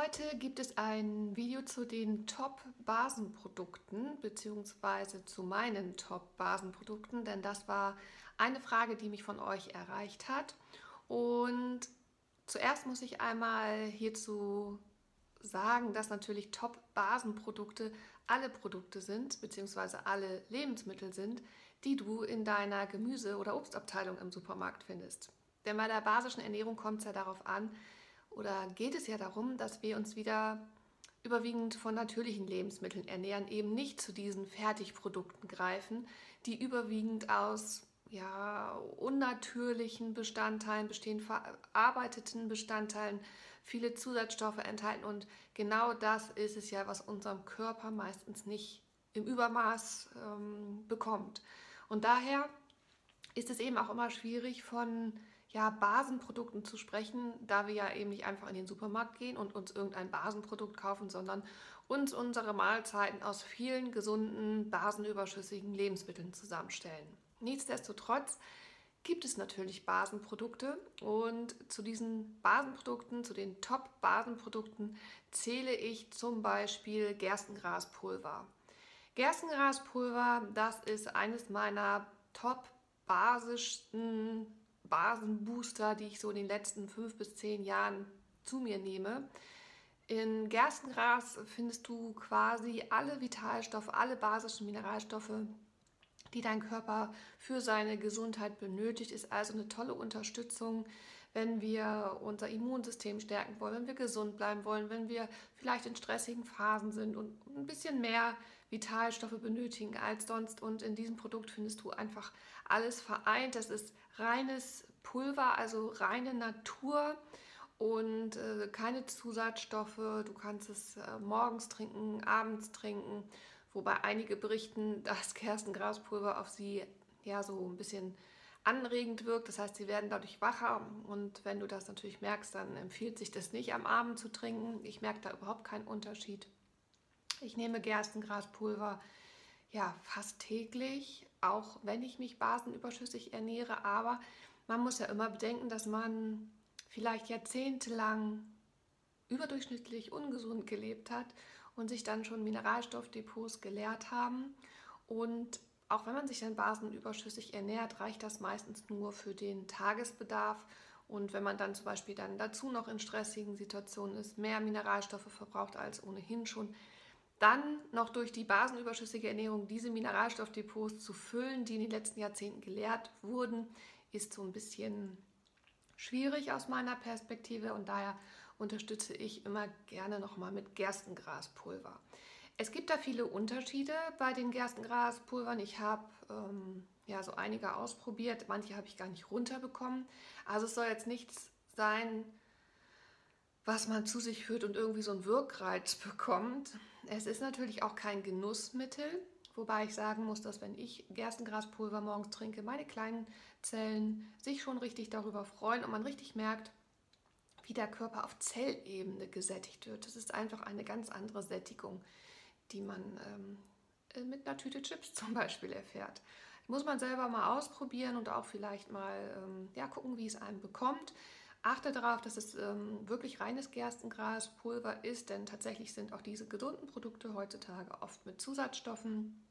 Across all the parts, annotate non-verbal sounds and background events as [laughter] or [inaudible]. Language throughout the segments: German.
Heute gibt es ein Video zu den Top-Basenprodukten bzw. zu meinen Top-Basenprodukten, denn das war eine Frage, die mich von euch erreicht hat. Und zuerst muss ich einmal hierzu sagen, dass natürlich Top-Basenprodukte alle Produkte sind bzw. alle Lebensmittel sind, die du in deiner Gemüse- oder Obstabteilung im Supermarkt findest. Denn bei der basischen Ernährung kommt es ja darauf an, oder geht es ja darum, dass wir uns wieder überwiegend von natürlichen Lebensmitteln ernähren, eben nicht zu diesen Fertigprodukten greifen, die überwiegend aus ja, unnatürlichen Bestandteilen bestehen, verarbeiteten Bestandteilen, viele Zusatzstoffe enthalten und genau das ist es ja, was unserem Körper meistens nicht im Übermaß ähm, bekommt. Und daher ist es eben auch immer schwierig von ja, Basenprodukten zu sprechen, da wir ja eben nicht einfach in den Supermarkt gehen und uns irgendein Basenprodukt kaufen, sondern uns unsere Mahlzeiten aus vielen gesunden, basenüberschüssigen Lebensmitteln zusammenstellen. Nichtsdestotrotz gibt es natürlich Basenprodukte und zu diesen Basenprodukten, zu den Top-Basenprodukten zähle ich zum Beispiel Gerstengraspulver. Gerstengraspulver, das ist eines meiner top basischsten Basenbooster, die ich so in den letzten fünf bis zehn Jahren zu mir nehme. In Gerstengras findest du quasi alle Vitalstoffe, alle basischen Mineralstoffe, die dein Körper für seine Gesundheit benötigt. Ist also eine tolle Unterstützung, wenn wir unser Immunsystem stärken wollen, wenn wir gesund bleiben wollen, wenn wir vielleicht in stressigen Phasen sind und ein bisschen mehr Vitalstoffe benötigen als sonst. Und in diesem Produkt findest du einfach alles vereint. Das ist reines Pulver, also reine Natur und äh, keine Zusatzstoffe. Du kannst es äh, morgens trinken, abends trinken, wobei einige berichten, [laughs] dass Gerstengraspulver auf sie ja so ein bisschen anregend wirkt. Das heißt, sie werden dadurch wacher und wenn du das natürlich merkst, dann empfiehlt sich das nicht am Abend zu trinken. Ich merke da überhaupt keinen Unterschied. Ich nehme Gerstengraspulver ja fast täglich, auch wenn ich mich basenüberschüssig ernähre, aber man muss ja immer bedenken, dass man vielleicht jahrzehntelang überdurchschnittlich ungesund gelebt hat und sich dann schon Mineralstoffdepots geleert haben. Und auch wenn man sich dann basenüberschüssig ernährt, reicht das meistens nur für den Tagesbedarf. Und wenn man dann zum Beispiel dann dazu noch in stressigen Situationen ist, mehr Mineralstoffe verbraucht als ohnehin schon, dann noch durch die basenüberschüssige Ernährung diese Mineralstoffdepots zu füllen, die in den letzten Jahrzehnten geleert wurden, ist so ein bisschen schwierig aus meiner Perspektive und daher unterstütze ich immer gerne nochmal mit Gerstengraspulver. Es gibt da viele Unterschiede bei den Gerstengraspulvern. Ich habe ähm, ja so einige ausprobiert, manche habe ich gar nicht runterbekommen. Also es soll jetzt nichts sein, was man zu sich führt und irgendwie so einen Wirkreiz bekommt. Es ist natürlich auch kein Genussmittel, wobei ich sagen muss, dass wenn ich Gerstengraspulver morgens trinke, meine kleinen Zellen sich schon richtig darüber freuen und man richtig merkt, wie der Körper auf Zellebene gesättigt wird. Das ist einfach eine ganz andere Sättigung, die man ähm, äh, mit einer Tüte Chips [laughs] zum Beispiel erfährt. Muss man selber mal ausprobieren und auch vielleicht mal ähm, ja, gucken, wie es einem bekommt. Achte darauf, dass es ähm, wirklich reines Gerstengraspulver ist, denn tatsächlich sind auch diese gesunden Produkte heutzutage oft mit Zusatzstoffen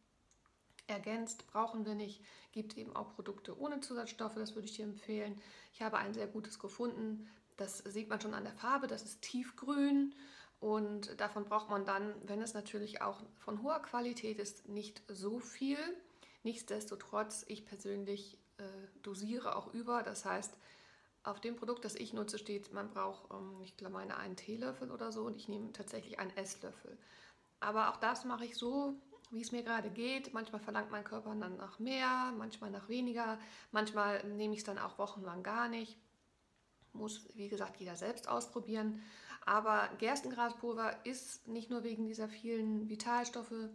ergänzt. Brauchen wir nicht. Gibt eben auch Produkte ohne Zusatzstoffe, das würde ich dir empfehlen. Ich habe ein sehr gutes gefunden. Das sieht man schon an der Farbe, das ist tiefgrün. Und davon braucht man dann, wenn es natürlich auch von hoher Qualität ist, nicht so viel. Nichtsdestotrotz, ich persönlich äh, dosiere auch über. Das heißt, auf dem Produkt, das ich nutze, steht, man braucht, ähm, ich meine einen Teelöffel oder so und ich nehme tatsächlich einen Esslöffel. Aber auch das mache ich so, wie es mir gerade geht. Manchmal verlangt mein Körper dann nach mehr, manchmal nach weniger. Manchmal nehme ich es dann auch wochenlang gar nicht. Muss, wie gesagt, jeder selbst ausprobieren. Aber Gerstengraspulver ist nicht nur wegen dieser vielen Vitalstoffe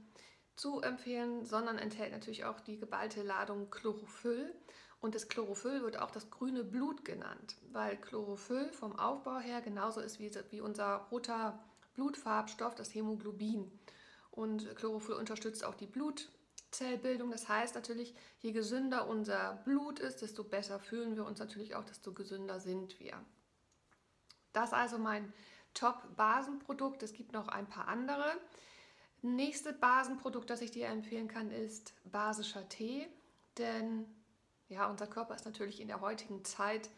zu empfehlen, sondern enthält natürlich auch die geballte Ladung Chlorophyll. Und das Chlorophyll wird auch das grüne Blut genannt, weil Chlorophyll vom Aufbau her genauso ist wie, wie unser roter Blutfarbstoff, das Hämoglobin. Und Chlorophyll unterstützt auch die Blutzellbildung. Das heißt natürlich, je gesünder unser Blut ist, desto besser fühlen wir uns natürlich auch, desto gesünder sind wir. Das also mein Top-Basenprodukt. Es gibt noch ein paar andere. Nächste Basenprodukt, das ich dir empfehlen kann, ist basischer Tee. Denn ja, unser Körper ist natürlich in der heutigen Zeit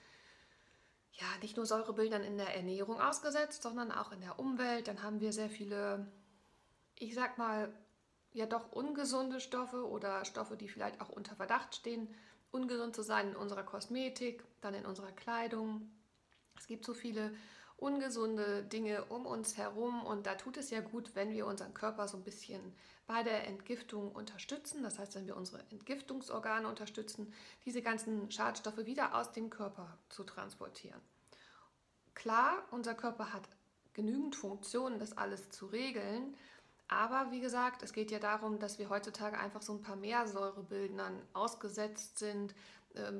ja nicht nur Säurebildern in der Ernährung ausgesetzt, sondern auch in der Umwelt. Dann haben wir sehr viele, ich sag mal, ja doch ungesunde Stoffe oder Stoffe, die vielleicht auch unter Verdacht stehen, ungesund zu sein in unserer Kosmetik, dann in unserer Kleidung. Es gibt so viele ungesunde Dinge um uns herum und da tut es ja gut, wenn wir unseren Körper so ein bisschen bei der Entgiftung unterstützen. Das heißt, wenn wir unsere Entgiftungsorgane unterstützen, diese ganzen Schadstoffe wieder aus dem Körper zu transportieren. Klar, unser Körper hat genügend Funktionen, das alles zu regeln. Aber wie gesagt, es geht ja darum, dass wir heutzutage einfach so ein paar mehr Säurebildern ausgesetzt sind,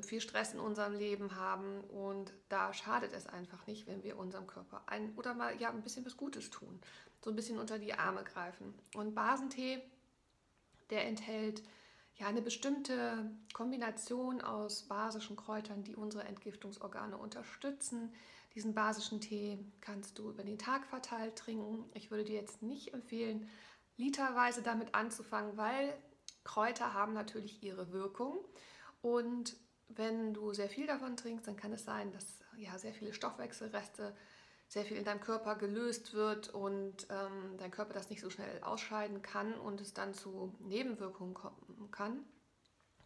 viel Stress in unserem Leben haben und da schadet es einfach nicht, wenn wir unserem Körper ein oder mal ja ein bisschen was Gutes tun, so ein bisschen unter die Arme greifen. Und Basentee, der enthält ja eine bestimmte Kombination aus basischen Kräutern, die unsere Entgiftungsorgane unterstützen. Diesen basischen Tee kannst du über den Tag verteilt trinken. Ich würde dir jetzt nicht empfehlen, literweise damit anzufangen, weil Kräuter haben natürlich ihre Wirkung und wenn du sehr viel davon trinkst, dann kann es sein, dass ja, sehr viele Stoffwechselreste, sehr viel in deinem Körper gelöst wird und ähm, dein Körper das nicht so schnell ausscheiden kann und es dann zu Nebenwirkungen kommen kann.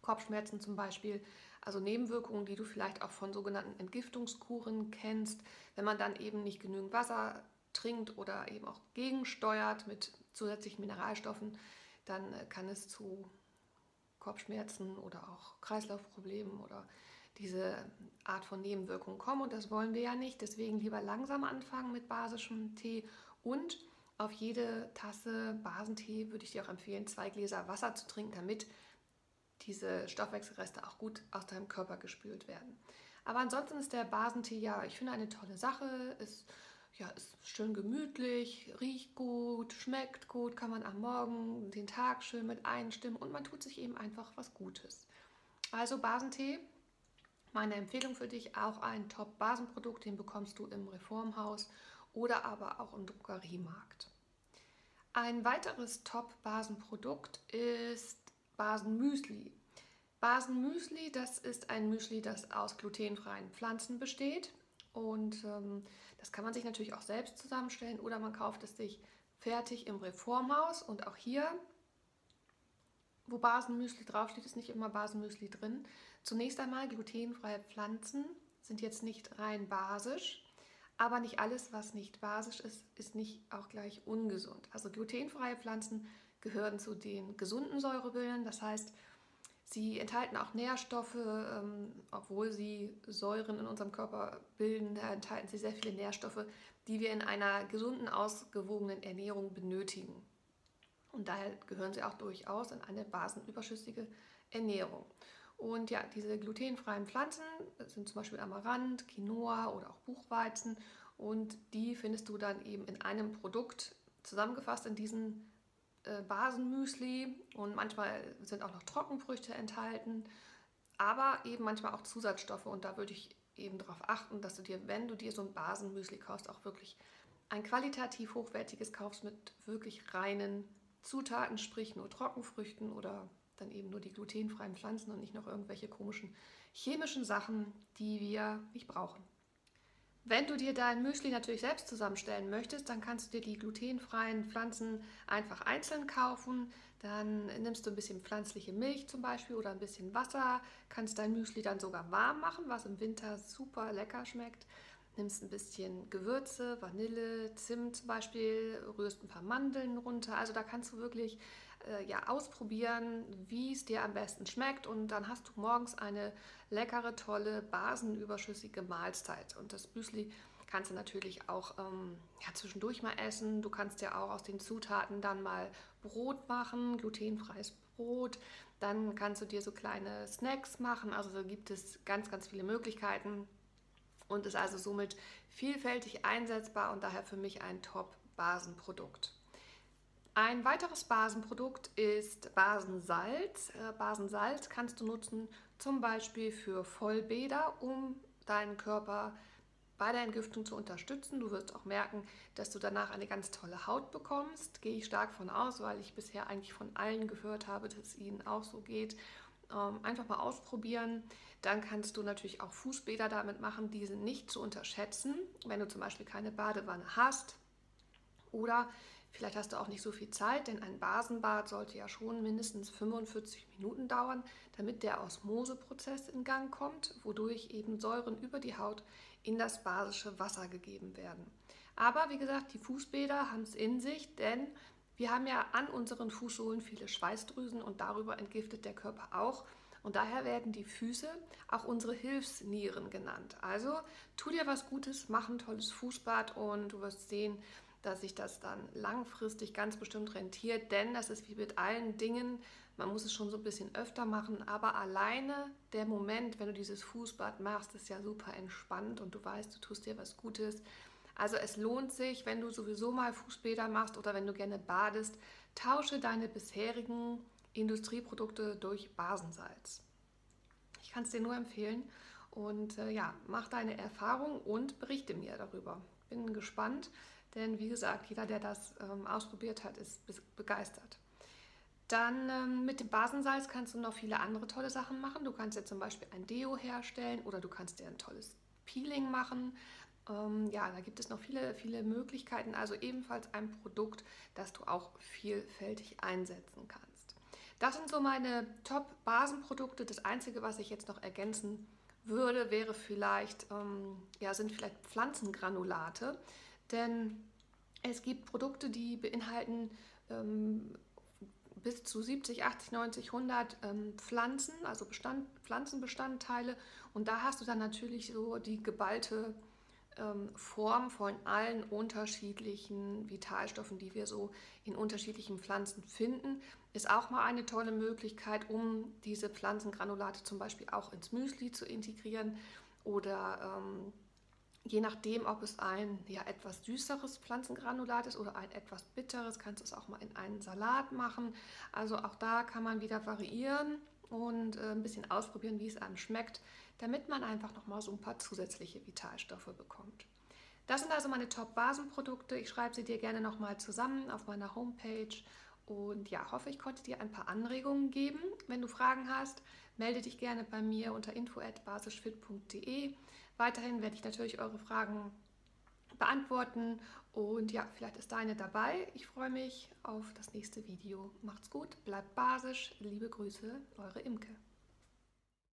Kopfschmerzen zum Beispiel, also Nebenwirkungen, die du vielleicht auch von sogenannten Entgiftungskuren kennst, wenn man dann eben nicht genügend Wasser trinkt oder eben auch gegensteuert mit zusätzlichen Mineralstoffen, dann äh, kann es zu Kopfschmerzen oder auch Kreislaufproblemen oder diese Art von Nebenwirkungen kommen. Und das wollen wir ja nicht. Deswegen lieber langsam anfangen mit basischem Tee und auf jede Tasse Basentee würde ich dir auch empfehlen, zwei Gläser Wasser zu trinken, damit diese Stoffwechselreste auch gut aus deinem Körper gespült werden. Aber ansonsten ist der Basentee ja, ich finde, eine tolle Sache. Ist ja, ist schön gemütlich, riecht gut, schmeckt gut, kann man am Morgen den Tag schön mit einstimmen und man tut sich eben einfach was Gutes. Also Basentee, meine Empfehlung für dich, auch ein Top-Basenprodukt, den bekommst du im Reformhaus oder aber auch im Drogeriemarkt. Ein weiteres Top-Basenprodukt ist Basenmüsli. Basenmüsli, das ist ein Müsli, das aus glutenfreien Pflanzen besteht. Und ähm, das kann man sich natürlich auch selbst zusammenstellen oder man kauft es sich fertig im Reformhaus. Und auch hier, wo Basenmüsli draufsteht, ist nicht immer Basenmüsli drin. Zunächst einmal glutenfreie Pflanzen sind jetzt nicht rein basisch, aber nicht alles, was nicht basisch ist, ist nicht auch gleich ungesund. Also glutenfreie Pflanzen gehören zu den gesunden Säurebildern. Das heißt, Sie enthalten auch Nährstoffe, ähm, obwohl sie Säuren in unserem Körper bilden, enthalten sie sehr viele Nährstoffe, die wir in einer gesunden, ausgewogenen Ernährung benötigen. Und daher gehören sie auch durchaus in eine basenüberschüssige Ernährung. Und ja, diese glutenfreien Pflanzen sind zum Beispiel Amaranth, Quinoa oder auch Buchweizen. Und die findest du dann eben in einem Produkt zusammengefasst in diesen äh, Basenmüsli und manchmal sind auch noch Trockenfrüchte enthalten, aber eben manchmal auch Zusatzstoffe und da würde ich eben darauf achten, dass du dir, wenn du dir so ein Basenmüsli kaufst, auch wirklich ein qualitativ hochwertiges kaufst mit wirklich reinen Zutaten, sprich nur Trockenfrüchten oder dann eben nur die glutenfreien Pflanzen und nicht noch irgendwelche komischen chemischen Sachen, die wir nicht brauchen. Wenn du dir dein Müsli natürlich selbst zusammenstellen möchtest, dann kannst du dir die glutenfreien Pflanzen einfach einzeln kaufen. Dann nimmst du ein bisschen pflanzliche Milch zum Beispiel oder ein bisschen Wasser, kannst dein Müsli dann sogar warm machen, was im Winter super lecker schmeckt. Nimmst ein bisschen Gewürze, Vanille, Zimt zum Beispiel, rührst ein paar Mandeln runter. Also da kannst du wirklich äh, ja, ausprobieren, wie es dir am besten schmeckt und dann hast du morgens eine leckere, tolle, basenüberschüssige Mahlzeit. Und das Müsli kannst du natürlich auch ähm, ja, zwischendurch mal essen. Du kannst ja auch aus den Zutaten dann mal Brot machen, glutenfreies Brot. Dann kannst du dir so kleine Snacks machen. Also da gibt es ganz, ganz viele Möglichkeiten und ist also somit vielfältig einsetzbar und daher für mich ein Top-Basenprodukt. Ein weiteres Basenprodukt ist Basensalz. Äh, Basensalz kannst du nutzen zum Beispiel für Vollbäder, um deinen Körper bei der Entgiftung zu unterstützen. Du wirst auch merken, dass du danach eine ganz tolle Haut bekommst. Gehe ich stark von aus, weil ich bisher eigentlich von allen gehört habe, dass es ihnen auch so geht. Ähm, einfach mal ausprobieren. Dann kannst du natürlich auch Fußbäder damit machen, die sind nicht zu unterschätzen. Wenn du zum Beispiel keine Badewanne hast oder vielleicht hast du auch nicht so viel Zeit, denn ein Basenbad sollte ja schon mindestens 45 Minuten dauern, damit der Osmoseprozess in Gang kommt, wodurch eben Säuren über die Haut in das basische Wasser gegeben werden. Aber wie gesagt, die Fußbäder haben es in sich, denn wir haben ja an unseren Fußsohlen viele Schweißdrüsen und darüber entgiftet der Körper auch. Und daher werden die Füße auch unsere Hilfsnieren genannt. Also tu dir was Gutes, mach ein tolles Fußbad und du wirst sehen, dass sich das dann langfristig ganz bestimmt rentiert, denn das ist wie mit allen Dingen, man muss es schon so ein bisschen öfter machen, aber alleine der Moment, wenn du dieses Fußbad machst, ist ja super entspannt und du weißt, du tust dir was Gutes. Also es lohnt sich, wenn du sowieso mal Fußbäder machst oder wenn du gerne badest, tausche deine bisherigen Industrieprodukte durch Basensalz. Ich kann es dir nur empfehlen und äh, ja, mach deine Erfahrung und berichte mir darüber. Bin gespannt, denn wie gesagt, jeder, der das ähm, ausprobiert hat, ist begeistert. Dann ähm, mit dem Basensalz kannst du noch viele andere tolle Sachen machen. Du kannst dir zum Beispiel ein Deo herstellen oder du kannst dir ein tolles Peeling machen. Ähm, ja, da gibt es noch viele, viele Möglichkeiten. Also ebenfalls ein Produkt, das du auch vielfältig einsetzen kannst. Das sind so meine Top-Basenprodukte. Das Einzige, was ich jetzt noch ergänzen würde, wäre vielleicht, ähm, ja, sind vielleicht Pflanzengranulate. Denn es gibt Produkte, die beinhalten ähm, bis zu 70, 80, 90, 100 ähm, Pflanzen, also Bestand, Pflanzenbestandteile. Und da hast du dann natürlich so die geballte ähm, Form von allen unterschiedlichen Vitalstoffen, die wir so in unterschiedlichen Pflanzen finden. Ist auch mal eine tolle Möglichkeit, um diese Pflanzengranulate zum Beispiel auch ins Müsli zu integrieren oder ähm, je nachdem, ob es ein ja, etwas süßeres Pflanzengranulat ist oder ein etwas bitteres, kannst du es auch mal in einen Salat machen. Also auch da kann man wieder variieren und äh, ein bisschen ausprobieren, wie es einem schmeckt, damit man einfach nochmal so ein paar zusätzliche Vitalstoffe bekommt. Das sind also meine Top-Basenprodukte. Ich schreibe sie dir gerne nochmal zusammen auf meiner Homepage und ja, hoffe, ich konnte dir ein paar Anregungen geben. Wenn du Fragen hast, melde dich gerne bei mir unter info@basisfit.de. Weiterhin werde ich natürlich eure Fragen beantworten und ja, vielleicht ist deine dabei. Ich freue mich auf das nächste Video. Macht's gut, bleibt basisch. Liebe Grüße, eure Imke.